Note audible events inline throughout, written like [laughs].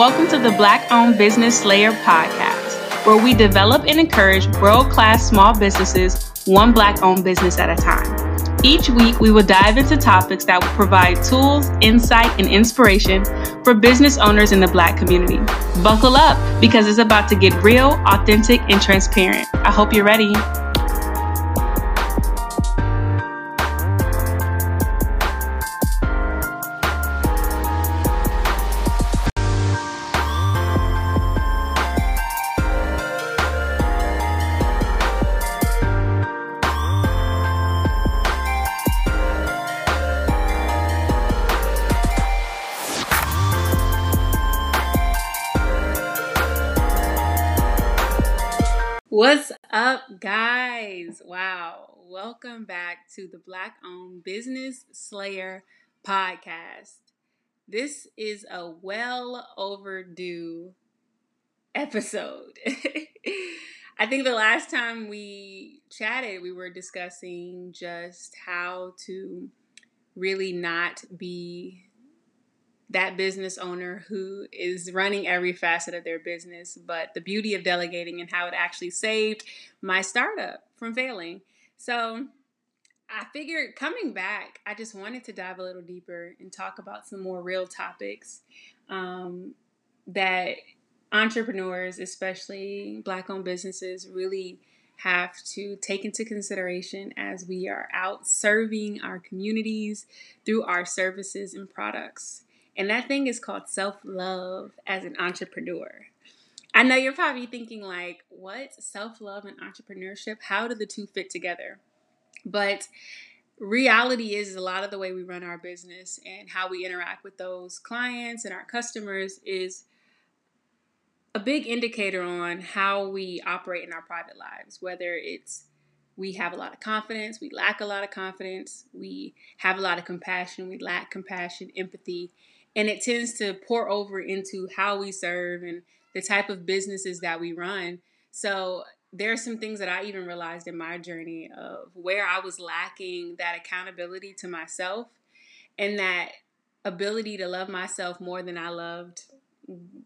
Welcome to the Black Owned Business Slayer podcast, where we develop and encourage world class small businesses, one Black owned business at a time. Each week, we will dive into topics that will provide tools, insight, and inspiration for business owners in the Black community. Buckle up because it's about to get real, authentic, and transparent. I hope you're ready. Guys? Wow. Welcome back to the Black Owned Business Slayer podcast. This is a well overdue episode. [laughs] I think the last time we chatted, we were discussing just how to really not be that business owner who is running every facet of their business, but the beauty of delegating and how it actually saved my startup from failing. So I figured coming back, I just wanted to dive a little deeper and talk about some more real topics um, that entrepreneurs, especially Black owned businesses, really have to take into consideration as we are out serving our communities through our services and products. And that thing is called self love as an entrepreneur. I know you're probably thinking, like, what? Self love and entrepreneurship? How do the two fit together? But reality is a lot of the way we run our business and how we interact with those clients and our customers is a big indicator on how we operate in our private lives, whether it's we have a lot of confidence, we lack a lot of confidence, we have a lot of compassion, we lack compassion, empathy, and it tends to pour over into how we serve and the type of businesses that we run. So there are some things that I even realized in my journey of where I was lacking that accountability to myself and that ability to love myself more than I loved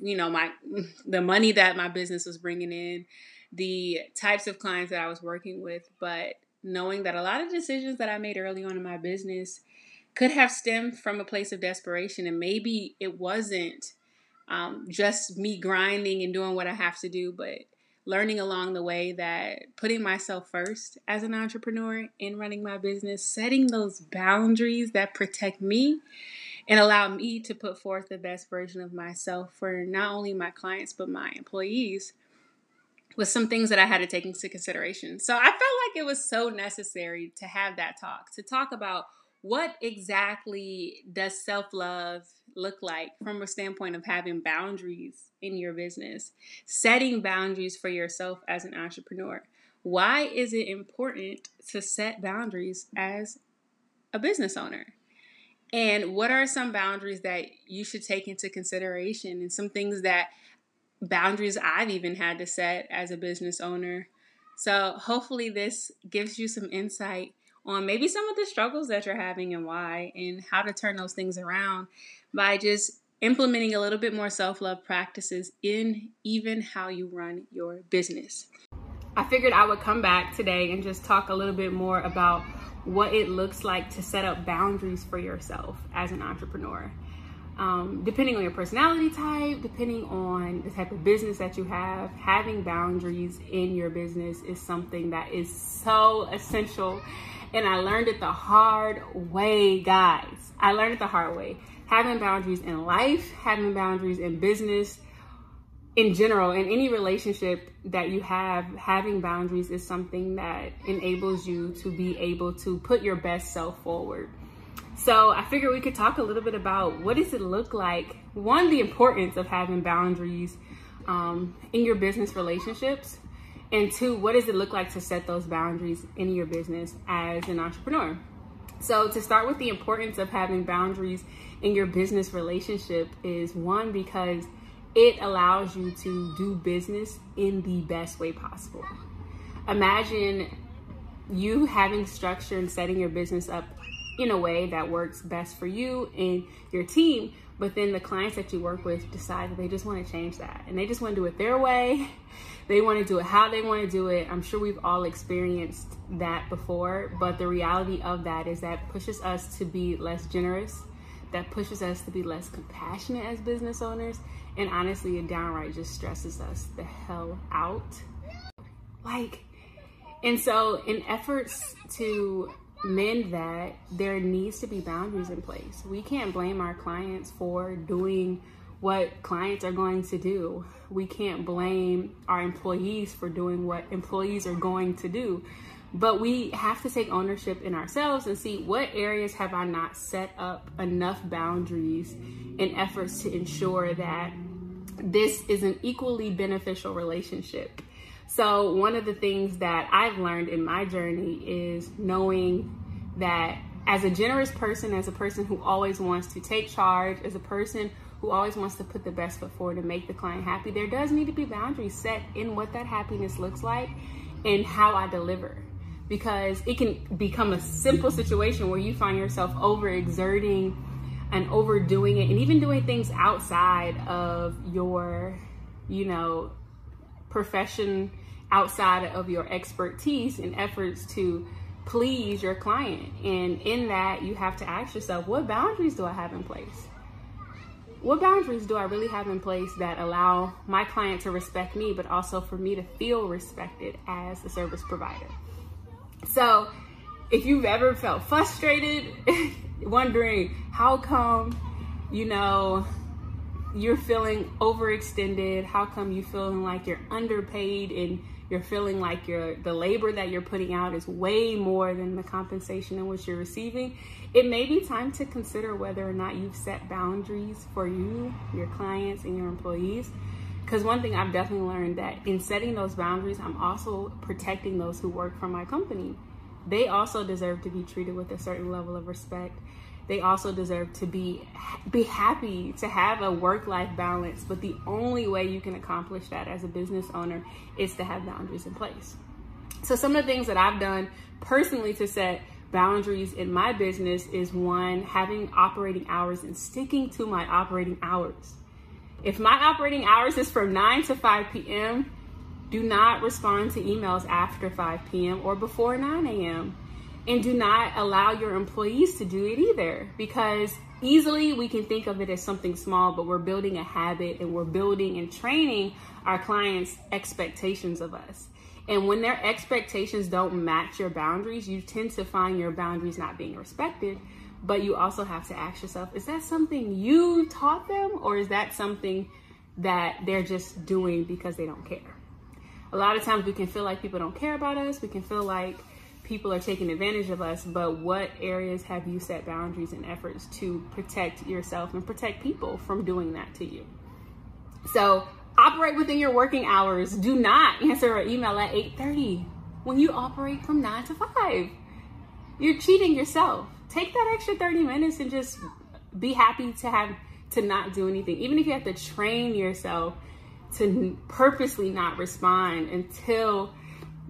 you know my [laughs] the money that my business was bringing in the types of clients that I was working with but knowing that a lot of decisions that I made early on in my business could have stemmed from a place of desperation. And maybe it wasn't um, just me grinding and doing what I have to do, but learning along the way that putting myself first as an entrepreneur in running my business, setting those boundaries that protect me and allow me to put forth the best version of myself for not only my clients but my employees was some things that I had to take into consideration. So I felt like it was so necessary to have that talk, to talk about what exactly does self love look like from a standpoint of having boundaries in your business, setting boundaries for yourself as an entrepreneur? Why is it important to set boundaries as a business owner? And what are some boundaries that you should take into consideration and some things that boundaries I've even had to set as a business owner? So, hopefully, this gives you some insight on maybe some of the struggles that you're having and why, and how to turn those things around by just implementing a little bit more self love practices in even how you run your business. I figured I would come back today and just talk a little bit more about what it looks like to set up boundaries for yourself as an entrepreneur. Um, depending on your personality type, depending on the type of business that you have, having boundaries in your business is something that is so essential and I learned it the hard way, guys. I learned it the hard way. Having boundaries in life, having boundaries in business, in general, in any relationship that you have, having boundaries is something that enables you to be able to put your best self forward. So I figured we could talk a little bit about what does it look like. One, the importance of having boundaries um, in your business relationships, and two, what does it look like to set those boundaries in your business as an entrepreneur? So, to start with the importance of having boundaries in your business relationship is one, because it allows you to do business in the best way possible. Imagine you having structure and setting your business up in a way that works best for you and your team. But then the clients that you work with decide that they just want to change that and they just want to do it their way. [laughs] They want to do it how they want to do it. I'm sure we've all experienced that before, but the reality of that is that pushes us to be less generous, that pushes us to be less compassionate as business owners, and honestly, it downright just stresses us the hell out. Like, and so in efforts to mend that, there needs to be boundaries in place. We can't blame our clients for doing what clients are going to do. We can't blame our employees for doing what employees are going to do. But we have to take ownership in ourselves and see what areas have I not set up enough boundaries in efforts to ensure that this is an equally beneficial relationship. So, one of the things that I've learned in my journey is knowing that as a generous person, as a person who always wants to take charge, as a person who always wants to put the best foot forward and make the client happy, there does need to be boundaries set in what that happiness looks like and how I deliver. Because it can become a simple situation where you find yourself overexerting and overdoing it and even doing things outside of your, you know, profession, outside of your expertise and efforts to please your client. And in that, you have to ask yourself, what boundaries do I have in place? What boundaries do I really have in place that allow my client to respect me, but also for me to feel respected as a service provider? So, if you've ever felt frustrated, [laughs] wondering how come, you know, you're feeling overextended, how come you feeling like you're underpaid and you're feeling like your the labor that you're putting out is way more than the compensation in which you're receiving, it may be time to consider whether or not you've set boundaries for you, your clients, and your employees. Because one thing I've definitely learned that in setting those boundaries, I'm also protecting those who work for my company. They also deserve to be treated with a certain level of respect they also deserve to be be happy to have a work life balance but the only way you can accomplish that as a business owner is to have boundaries in place. So some of the things that i've done personally to set boundaries in my business is one having operating hours and sticking to my operating hours. If my operating hours is from 9 to 5 p.m do not respond to emails after 5 p.m or before 9 a.m and do not allow your employees to do it either. Because easily we can think of it as something small but we're building a habit and we're building and training our clients expectations of us. And when their expectations don't match your boundaries you tend to find your boundaries not being respected but you also have to ask yourself is that something you taught them or is that something that they're just doing because they don't care? A lot of times we can feel like people don't care about us. We can feel like people are taking advantage of us, but what areas have you set boundaries and efforts to protect yourself and protect people from doing that to you? So operate within your working hours. Do not answer an email at 8:30 when you operate from 9 to 5. You're cheating yourself. Take that extra 30 minutes and just be happy to have to not do anything. Even if you have to train yourself to purposely not respond until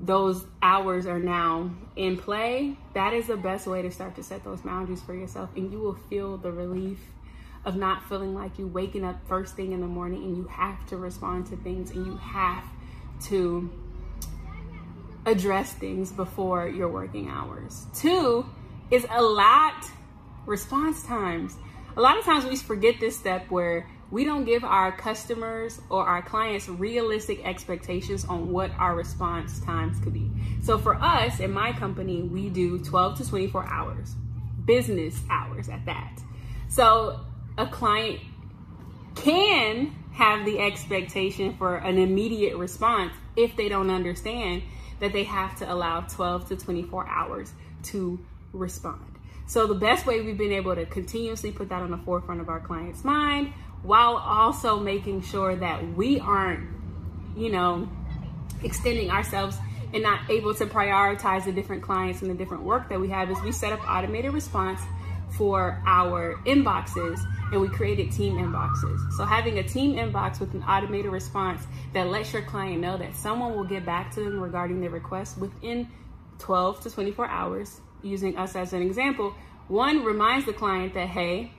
those hours are now in play, that is the best way to start to set those boundaries for yourself. And you will feel the relief of not feeling like you waking up first thing in the morning and you have to respond to things and you have to address things before your working hours. Two is a lot response times. A lot of times we forget this step where we don't give our customers or our clients realistic expectations on what our response times could be. So for us in my company, we do 12 to 24 hours, business hours at that. So a client can have the expectation for an immediate response if they don't understand that they have to allow 12 to 24 hours to respond. So the best way we've been able to continuously put that on the forefront of our client's mind while also making sure that we aren't, you know, extending ourselves and not able to prioritize the different clients and the different work that we have is we set up automated response for our inboxes and we created team inboxes. So having a team inbox with an automated response that lets your client know that someone will get back to them regarding their request within 12 to 24 hours using us as an example one reminds the client that, hey,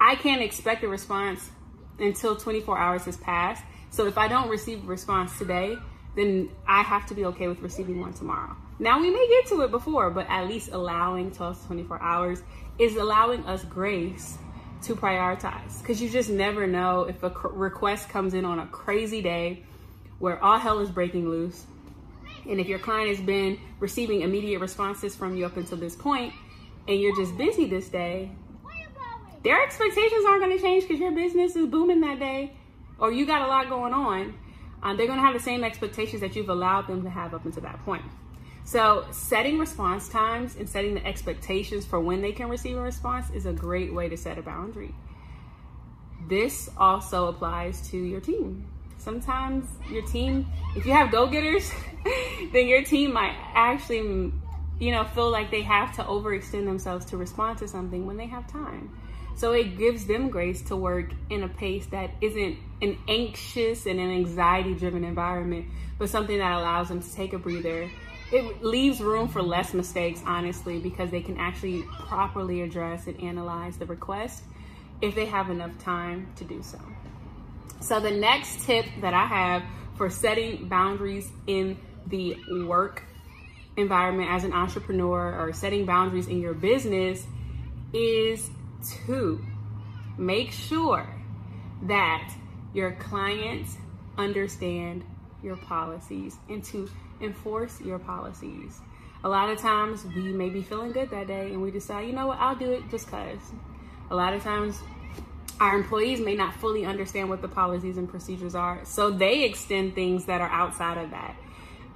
I can't expect a response until 24 hours has passed. So if I don't receive a response today, then I have to be okay with receiving one tomorrow. Now we may get to it before, but at least allowing 12 to 24 hours is allowing us grace to prioritize because you just never know if a request comes in on a crazy day where all hell is breaking loose. And if your client has been receiving immediate responses from you up until this point and you're just busy this day, their expectations aren't going to change because your business is booming that day or you got a lot going on. Um, they're going to have the same expectations that you've allowed them to have up until that point. So, setting response times and setting the expectations for when they can receive a response is a great way to set a boundary. This also applies to your team. Sometimes your team, if you have go getters, [laughs] then your team might actually, you know, feel like they have to overextend themselves to respond to something when they have time. So it gives them grace to work in a pace that isn't an anxious and an anxiety driven environment, but something that allows them to take a breather. It leaves room for less mistakes, honestly, because they can actually properly address and analyze the request if they have enough time to do so. So, the next tip that I have for setting boundaries in the work environment as an entrepreneur or setting boundaries in your business is to make sure that your clients understand your policies and to enforce your policies. A lot of times we may be feeling good that day and we decide, you know what, I'll do it just because. A lot of times our employees may not fully understand what the policies and procedures are, so they extend things that are outside of that.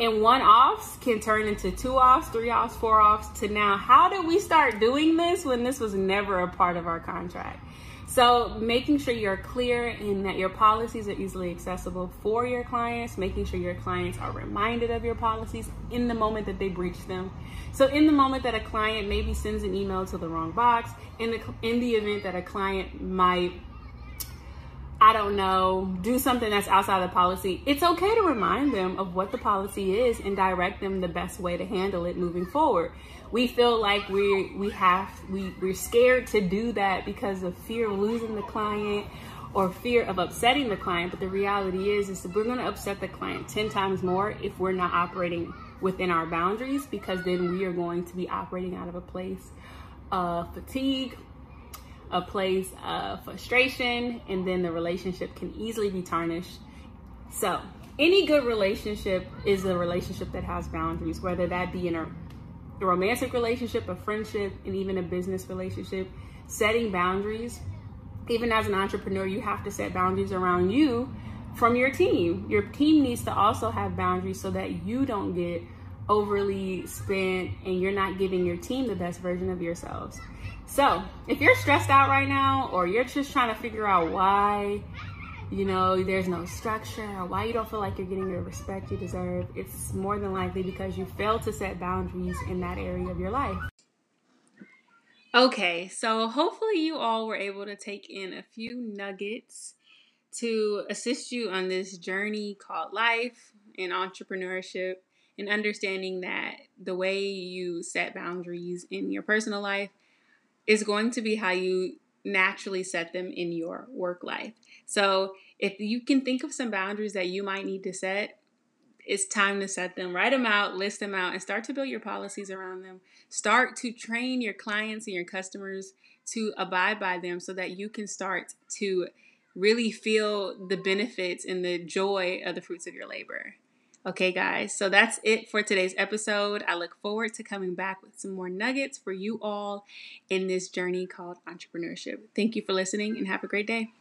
And one offs can turn into two offs, three offs, four offs to now. How did we start doing this when this was never a part of our contract? So, making sure you're clear and that your policies are easily accessible for your clients, making sure your clients are reminded of your policies in the moment that they breach them. So, in the moment that a client maybe sends an email to the wrong box, in the in the event that a client might I don't know, do something that's outside the policy, it's okay to remind them of what the policy is and direct them the best way to handle it moving forward. We feel like we we have we we're scared to do that because of fear of losing the client or fear of upsetting the client, but the reality is is that we're going to upset the client 10 times more if we're not operating within our boundaries because then we are going to be operating out of a place of fatigue a place of frustration, and then the relationship can easily be tarnished. So, any good relationship is a relationship that has boundaries, whether that be in a, romantic relationship, a friendship, and even a business relationship. Setting boundaries, even as an entrepreneur, you have to set boundaries around you from your team. Your team needs to also have boundaries so that you don't get overly spent and you're not giving your team the best version of yourselves. So, if you're stressed out right now or you're just trying to figure out why, you know, there's no structure or why you don't feel like you're getting the respect you deserve, it's more than likely because you failed to set boundaries in that area of your life. Okay, so hopefully you all were able to take in a few nuggets to assist you on this journey called life and entrepreneurship and understanding that the way you set boundaries in your personal life is going to be how you naturally set them in your work life. So, if you can think of some boundaries that you might need to set, it's time to set them. Write them out, list them out, and start to build your policies around them. Start to train your clients and your customers to abide by them so that you can start to really feel the benefits and the joy of the fruits of your labor. Okay, guys, so that's it for today's episode. I look forward to coming back with some more nuggets for you all in this journey called entrepreneurship. Thank you for listening and have a great day.